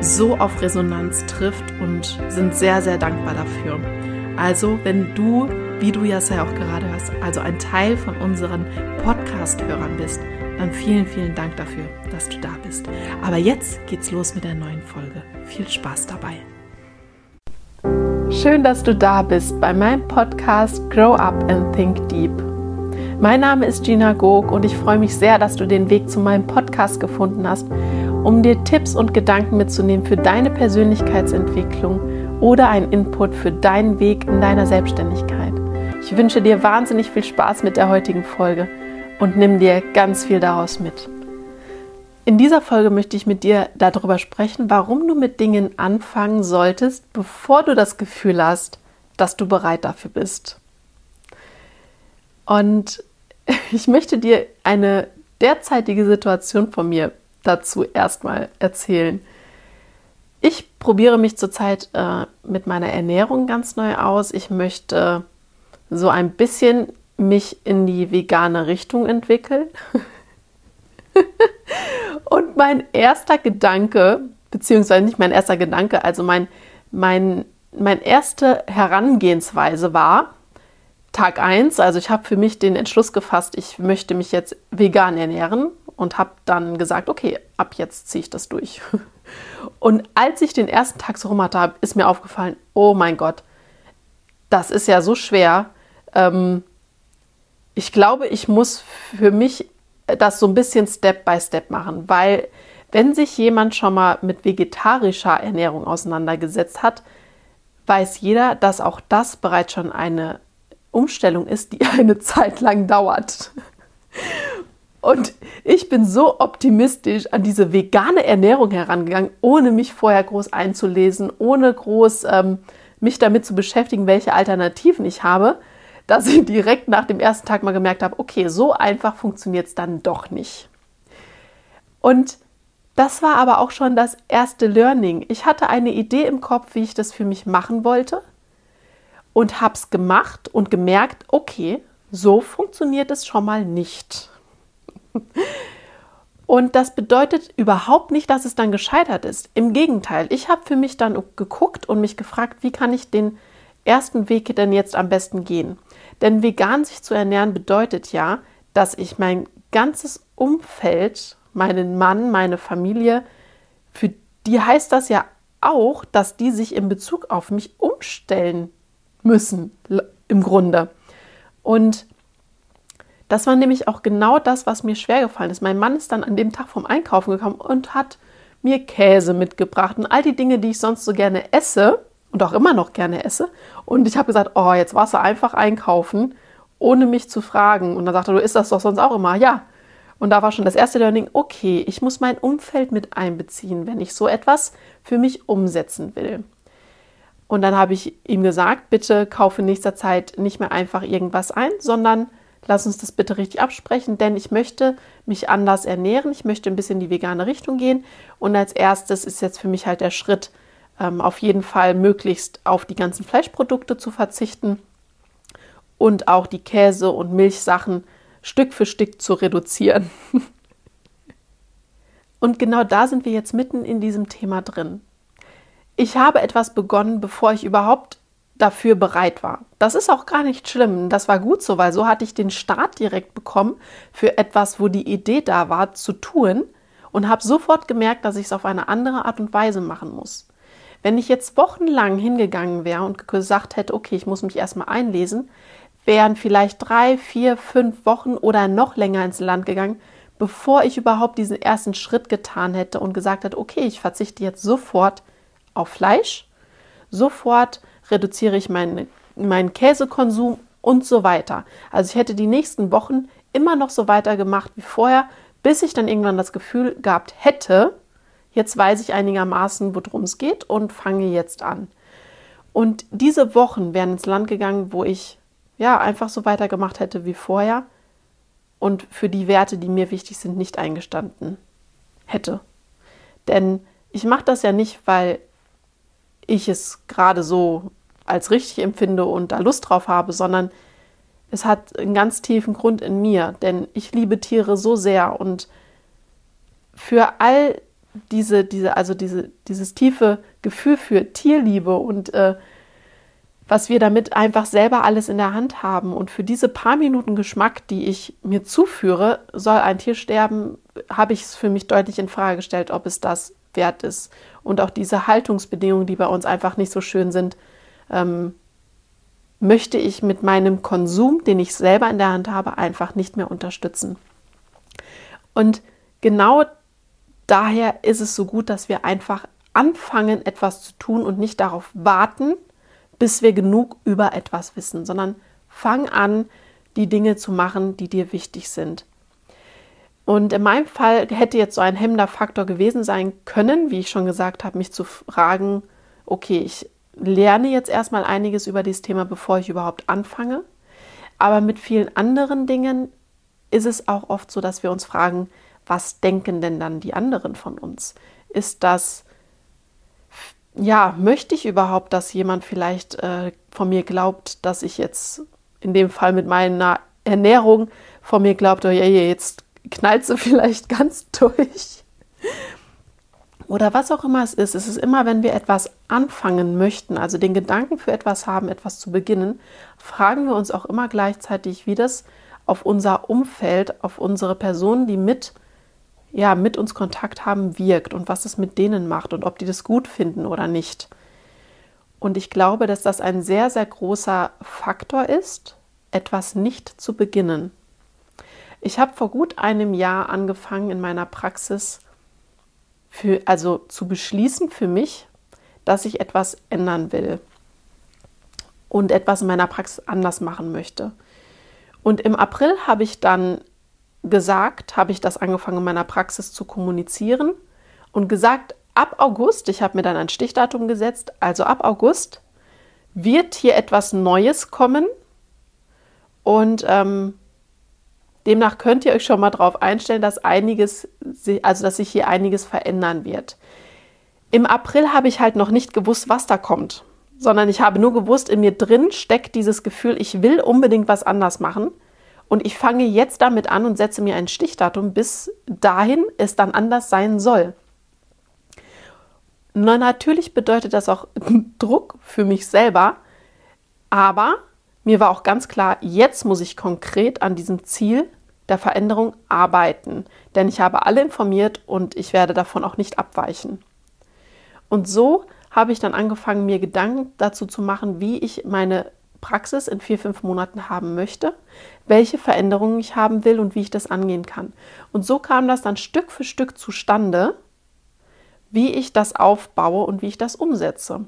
so auf Resonanz trifft und sind sehr, sehr dankbar dafür. Also, wenn du, wie du ja auch gerade hörst, also ein Teil von unseren Podcast-Hörern bist, dann vielen, vielen Dank dafür, dass du da bist. Aber jetzt geht's los mit der neuen Folge. Viel Spaß dabei. Schön, dass du da bist bei meinem Podcast Grow Up and Think Deep. Mein Name ist Gina Gog und ich freue mich sehr, dass du den Weg zu meinem Podcast gefunden hast, um dir Tipps und Gedanken mitzunehmen für deine Persönlichkeitsentwicklung oder einen Input für deinen Weg in deiner Selbstständigkeit. Ich wünsche dir wahnsinnig viel Spaß mit der heutigen Folge und nimm dir ganz viel daraus mit. In dieser Folge möchte ich mit dir darüber sprechen, warum du mit Dingen anfangen solltest, bevor du das Gefühl hast, dass du bereit dafür bist. Und ich möchte dir eine derzeitige Situation von mir dazu erstmal erzählen. Ich probiere mich zurzeit äh, mit meiner Ernährung ganz neu aus. Ich möchte so ein bisschen mich in die vegane Richtung entwickeln. Und mein erster Gedanke, beziehungsweise nicht mein erster Gedanke, also mein, mein, mein erste Herangehensweise war, Tag 1, also ich habe für mich den Entschluss gefasst, ich möchte mich jetzt vegan ernähren und habe dann gesagt, okay, ab jetzt ziehe ich das durch. Und als ich den ersten Tag so rum hatte, ist mir aufgefallen, oh mein Gott, das ist ja so schwer. Ähm, ich glaube, ich muss für mich das so ein bisschen Step by Step machen, weil wenn sich jemand schon mal mit vegetarischer Ernährung auseinandergesetzt hat, weiß jeder, dass auch das bereits schon eine Umstellung ist, die eine Zeit lang dauert. Und ich bin so optimistisch an diese vegane Ernährung herangegangen, ohne mich vorher groß einzulesen, ohne groß ähm, mich damit zu beschäftigen, welche Alternativen ich habe, dass ich direkt nach dem ersten Tag mal gemerkt habe, okay, so einfach funktioniert es dann doch nicht. Und das war aber auch schon das erste Learning. Ich hatte eine Idee im Kopf, wie ich das für mich machen wollte und habe es gemacht und gemerkt, okay, so funktioniert es schon mal nicht. Und das bedeutet überhaupt nicht, dass es dann gescheitert ist. Im Gegenteil, ich habe für mich dann geguckt und mich gefragt, wie kann ich den ersten Weg denn jetzt am besten gehen? Denn vegan sich zu ernähren bedeutet ja, dass ich mein ganzes Umfeld, meinen Mann, meine Familie, für die heißt das ja auch, dass die sich in Bezug auf mich umstellen müssen, im Grunde. Und das war nämlich auch genau das, was mir schwer gefallen ist. Mein Mann ist dann an dem Tag vom Einkaufen gekommen und hat mir Käse mitgebracht und all die Dinge, die ich sonst so gerne esse und auch immer noch gerne esse. Und ich habe gesagt, oh, jetzt warst du einfach einkaufen, ohne mich zu fragen. Und dann sagte er, du isst das doch sonst auch immer. Ja. Und da war schon das erste Learning, okay, ich muss mein Umfeld mit einbeziehen, wenn ich so etwas für mich umsetzen will. Und dann habe ich ihm gesagt, bitte kaufe in nächster Zeit nicht mehr einfach irgendwas ein, sondern lass uns das bitte richtig absprechen, denn ich möchte mich anders ernähren, ich möchte ein bisschen in die vegane Richtung gehen. Und als erstes ist jetzt für mich halt der Schritt, ähm, auf jeden Fall möglichst auf die ganzen Fleischprodukte zu verzichten und auch die Käse- und Milchsachen Stück für Stück zu reduzieren. und genau da sind wir jetzt mitten in diesem Thema drin ich habe etwas begonnen, bevor ich überhaupt dafür bereit war. Das ist auch gar nicht schlimm. Das war gut so, weil so hatte ich den Start direkt bekommen für etwas, wo die Idee da war, zu tun und habe sofort gemerkt, dass ich es auf eine andere Art und Weise machen muss. Wenn ich jetzt wochenlang hingegangen wäre und gesagt hätte, okay, ich muss mich erstmal einlesen, wären vielleicht drei, vier, fünf Wochen oder noch länger ins Land gegangen, bevor ich überhaupt diesen ersten Schritt getan hätte und gesagt hätte, okay, ich verzichte jetzt sofort auf Fleisch, sofort reduziere ich meinen, meinen Käsekonsum und so weiter. Also ich hätte die nächsten Wochen immer noch so weitergemacht wie vorher, bis ich dann irgendwann das Gefühl gehabt hätte, jetzt weiß ich einigermaßen, worum es geht und fange jetzt an. Und diese Wochen wären ins Land gegangen, wo ich ja einfach so weitergemacht hätte wie vorher und für die Werte, die mir wichtig sind, nicht eingestanden hätte. Denn ich mache das ja nicht, weil ich es gerade so als richtig empfinde und da Lust drauf habe, sondern es hat einen ganz tiefen Grund in mir, denn ich liebe Tiere so sehr und für all diese, diese, also diese, dieses tiefe Gefühl für Tierliebe und äh, was wir damit einfach selber alles in der Hand haben. Und für diese paar Minuten Geschmack, die ich mir zuführe, soll ein Tier sterben, habe ich es für mich deutlich in Frage gestellt, ob es das wert ist. Und auch diese Haltungsbedingungen, die bei uns einfach nicht so schön sind, ähm, möchte ich mit meinem Konsum, den ich selber in der Hand habe, einfach nicht mehr unterstützen. Und genau daher ist es so gut, dass wir einfach anfangen, etwas zu tun und nicht darauf warten, bis wir genug über etwas wissen, sondern fang an, die Dinge zu machen, die dir wichtig sind. Und in meinem Fall hätte jetzt so ein hemmender Faktor gewesen sein können, wie ich schon gesagt habe, mich zu fragen, okay, ich lerne jetzt erstmal einiges über dieses Thema, bevor ich überhaupt anfange. Aber mit vielen anderen Dingen ist es auch oft so, dass wir uns fragen, was denken denn dann die anderen von uns? Ist das, ja, möchte ich überhaupt, dass jemand vielleicht äh, von mir glaubt, dass ich jetzt in dem Fall mit meiner Ernährung von mir glaubt, oh ja, jetzt knallt sie vielleicht ganz durch oder was auch immer es ist, es ist immer, wenn wir etwas anfangen möchten, also den Gedanken für etwas haben, etwas zu beginnen, fragen wir uns auch immer gleichzeitig, wie das auf unser Umfeld, auf unsere Personen, die mit, ja, mit uns Kontakt haben, wirkt und was es mit denen macht und ob die das gut finden oder nicht. Und ich glaube, dass das ein sehr, sehr großer Faktor ist, etwas nicht zu beginnen. Ich habe vor gut einem Jahr angefangen in meiner Praxis, für, also zu beschließen für mich, dass ich etwas ändern will und etwas in meiner Praxis anders machen möchte. Und im April habe ich dann gesagt, habe ich das angefangen in meiner Praxis zu kommunizieren und gesagt, ab August, ich habe mir dann ein Stichdatum gesetzt, also ab August wird hier etwas Neues kommen und ähm, Demnach könnt ihr euch schon mal darauf einstellen, dass einiges, also dass sich hier einiges verändern wird. Im April habe ich halt noch nicht gewusst, was da kommt, sondern ich habe nur gewusst, in mir drin steckt dieses Gefühl, ich will unbedingt was anders machen. Und ich fange jetzt damit an und setze mir ein Stichdatum, bis dahin es dann anders sein soll. Na, natürlich bedeutet das auch Druck für mich selber, aber mir war auch ganz klar, jetzt muss ich konkret an diesem Ziel der Veränderung arbeiten, denn ich habe alle informiert und ich werde davon auch nicht abweichen. Und so habe ich dann angefangen, mir Gedanken dazu zu machen, wie ich meine Praxis in vier, fünf Monaten haben möchte, welche Veränderungen ich haben will und wie ich das angehen kann. Und so kam das dann Stück für Stück zustande, wie ich das aufbaue und wie ich das umsetze.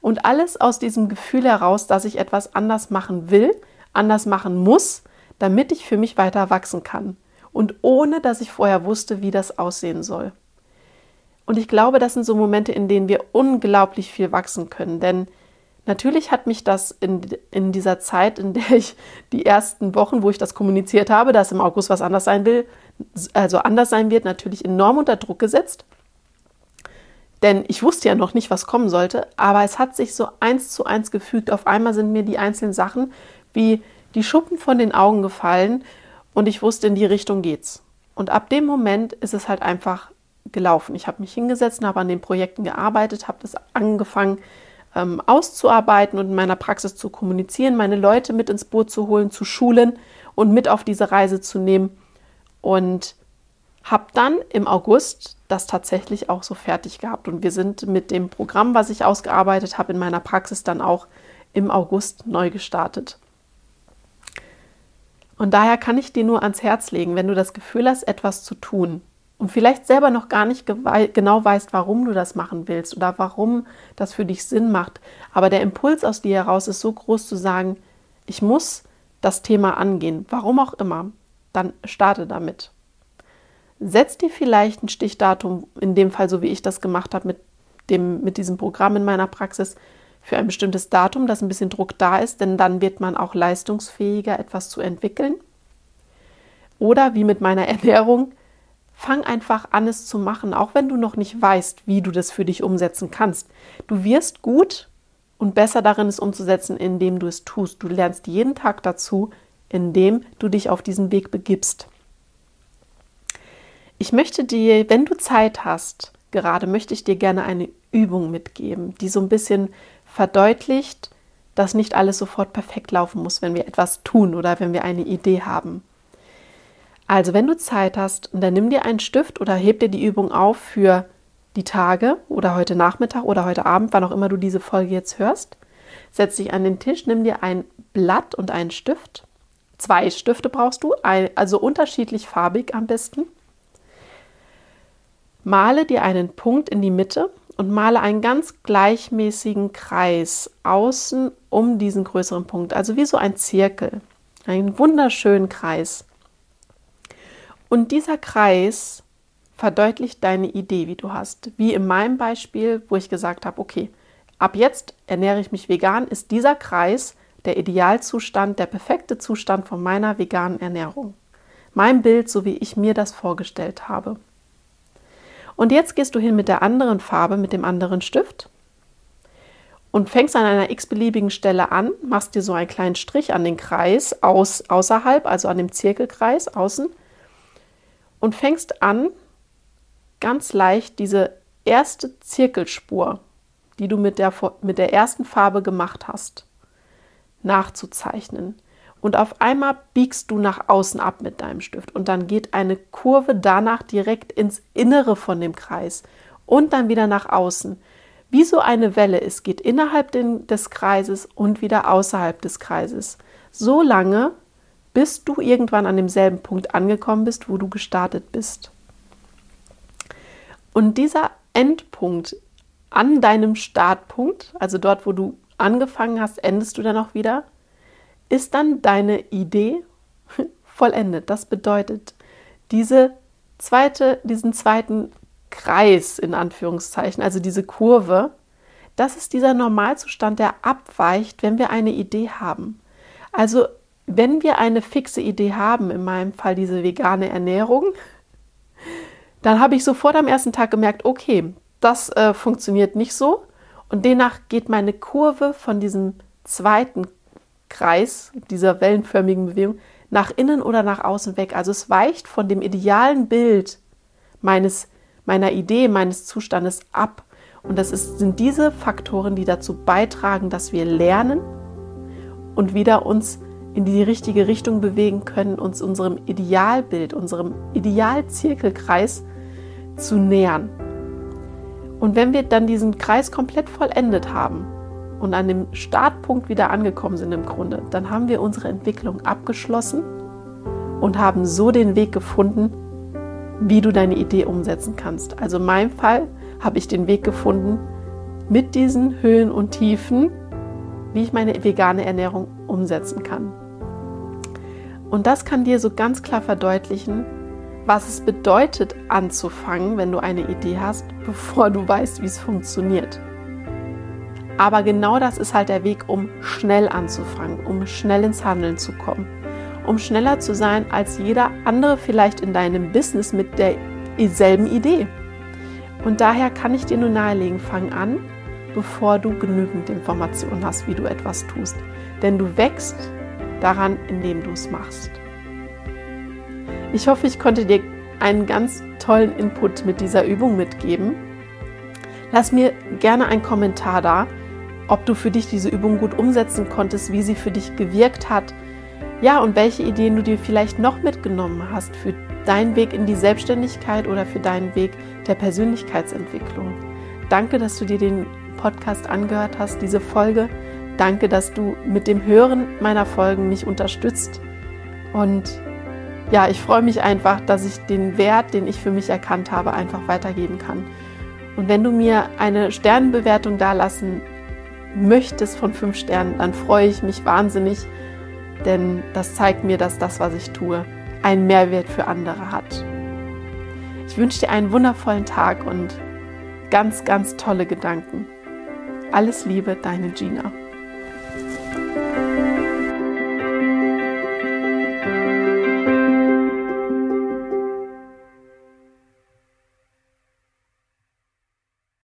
Und alles aus diesem Gefühl heraus, dass ich etwas anders machen will, anders machen muss, damit ich für mich weiter wachsen kann und ohne dass ich vorher wusste, wie das aussehen soll. Und ich glaube, das sind so Momente, in denen wir unglaublich viel wachsen können, denn natürlich hat mich das in, in dieser Zeit, in der ich die ersten Wochen, wo ich das kommuniziert habe, dass im August was anders sein will, also anders sein wird, natürlich enorm unter Druck gesetzt. Denn ich wusste ja noch nicht, was kommen sollte, aber es hat sich so eins zu eins gefügt. Auf einmal sind mir die einzelnen Sachen wie die Schuppen von den Augen gefallen und ich wusste, in die Richtung geht's. Und ab dem Moment ist es halt einfach gelaufen. Ich habe mich hingesetzt habe an den Projekten gearbeitet, habe das angefangen ähm, auszuarbeiten und in meiner Praxis zu kommunizieren, meine Leute mit ins Boot zu holen, zu schulen und mit auf diese Reise zu nehmen und Habe dann im August das tatsächlich auch so fertig gehabt und wir sind mit dem Programm, was ich ausgearbeitet habe in meiner Praxis, dann auch im August neu gestartet. Und daher kann ich dir nur ans Herz legen, wenn du das Gefühl hast, etwas zu tun und vielleicht selber noch gar nicht genau weißt, warum du das machen willst oder warum das für dich Sinn macht, aber der Impuls aus dir heraus ist so groß zu sagen, ich muss das Thema angehen, warum auch immer, dann starte damit. Setz dir vielleicht ein Stichdatum, in dem Fall so wie ich das gemacht habe mit, dem, mit diesem Programm in meiner Praxis, für ein bestimmtes Datum, dass ein bisschen Druck da ist, denn dann wird man auch leistungsfähiger, etwas zu entwickeln. Oder wie mit meiner Ernährung, fang einfach an, es zu machen, auch wenn du noch nicht weißt, wie du das für dich umsetzen kannst. Du wirst gut und besser darin, es umzusetzen, indem du es tust. Du lernst jeden Tag dazu, indem du dich auf diesen Weg begibst. Ich möchte dir, wenn du Zeit hast, gerade möchte ich dir gerne eine Übung mitgeben, die so ein bisschen verdeutlicht, dass nicht alles sofort perfekt laufen muss, wenn wir etwas tun oder wenn wir eine Idee haben. Also, wenn du Zeit hast, dann nimm dir einen Stift oder heb dir die Übung auf für die Tage oder heute Nachmittag oder heute Abend, wann auch immer du diese Folge jetzt hörst. Setz dich an den Tisch, nimm dir ein Blatt und einen Stift. Zwei Stifte brauchst du, also unterschiedlich farbig am besten. Male dir einen Punkt in die Mitte und male einen ganz gleichmäßigen Kreis außen um diesen größeren Punkt, also wie so ein Zirkel, einen wunderschönen Kreis. Und dieser Kreis verdeutlicht deine Idee, wie du hast. Wie in meinem Beispiel, wo ich gesagt habe, okay, ab jetzt ernähre ich mich vegan, ist dieser Kreis der Idealzustand, der perfekte Zustand von meiner veganen Ernährung. Mein Bild, so wie ich mir das vorgestellt habe. Und jetzt gehst du hin mit der anderen Farbe, mit dem anderen Stift und fängst an einer x-beliebigen Stelle an, machst dir so einen kleinen Strich an den Kreis aus, außerhalb, also an dem Zirkelkreis außen und fängst an, ganz leicht diese erste Zirkelspur, die du mit der, mit der ersten Farbe gemacht hast, nachzuzeichnen. Und auf einmal biegst du nach außen ab mit deinem Stift und dann geht eine Kurve danach direkt ins Innere von dem Kreis und dann wieder nach außen. Wie so eine Welle, es geht innerhalb des Kreises und wieder außerhalb des Kreises. So lange, bis du irgendwann an demselben Punkt angekommen bist, wo du gestartet bist. Und dieser Endpunkt an deinem Startpunkt, also dort, wo du angefangen hast, endest du dann auch wieder ist dann deine Idee vollendet. Das bedeutet, diese zweite, diesen zweiten Kreis in Anführungszeichen, also diese Kurve, das ist dieser Normalzustand, der abweicht, wenn wir eine Idee haben. Also wenn wir eine fixe Idee haben, in meinem Fall diese vegane Ernährung, dann habe ich sofort am ersten Tag gemerkt, okay, das äh, funktioniert nicht so. Und demnach geht meine Kurve von diesem zweiten Kreis, dieser wellenförmigen Bewegung, nach innen oder nach außen weg. Also es weicht von dem idealen Bild meines, meiner Idee, meines Zustandes ab. Und das ist, sind diese Faktoren, die dazu beitragen, dass wir lernen und wieder uns in die richtige Richtung bewegen können, uns unserem Idealbild, unserem Idealzirkelkreis zu nähern. Und wenn wir dann diesen Kreis komplett vollendet haben, und an dem Startpunkt wieder angekommen sind im Grunde, dann haben wir unsere Entwicklung abgeschlossen und haben so den Weg gefunden, wie du deine Idee umsetzen kannst. Also in meinem Fall habe ich den Weg gefunden, mit diesen Höhen und Tiefen, wie ich meine vegane Ernährung umsetzen kann. Und das kann dir so ganz klar verdeutlichen, was es bedeutet anzufangen, wenn du eine Idee hast, bevor du weißt, wie es funktioniert. Aber genau das ist halt der Weg, um schnell anzufangen, um schnell ins Handeln zu kommen, um schneller zu sein als jeder andere vielleicht in deinem Business mit derselben Idee. Und daher kann ich dir nur nahelegen, fang an, bevor du genügend Informationen hast, wie du etwas tust. Denn du wächst daran, indem du es machst. Ich hoffe, ich konnte dir einen ganz tollen Input mit dieser Übung mitgeben. Lass mir gerne einen Kommentar da, ob du für dich diese Übung gut umsetzen konntest, wie sie für dich gewirkt hat. Ja, und welche Ideen du dir vielleicht noch mitgenommen hast für deinen Weg in die Selbstständigkeit oder für deinen Weg der Persönlichkeitsentwicklung. Danke, dass du dir den Podcast angehört hast, diese Folge. Danke, dass du mit dem Hören meiner Folgen mich unterstützt. Und ja, ich freue mich einfach, dass ich den Wert, den ich für mich erkannt habe, einfach weitergeben kann. Und wenn du mir eine Sternenbewertung dalassen möchtest von fünf Sternen, dann freue ich mich wahnsinnig, denn das zeigt mir, dass das, was ich tue, einen Mehrwert für andere hat. Ich wünsche dir einen wundervollen Tag und ganz, ganz tolle Gedanken. Alles Liebe, deine Gina.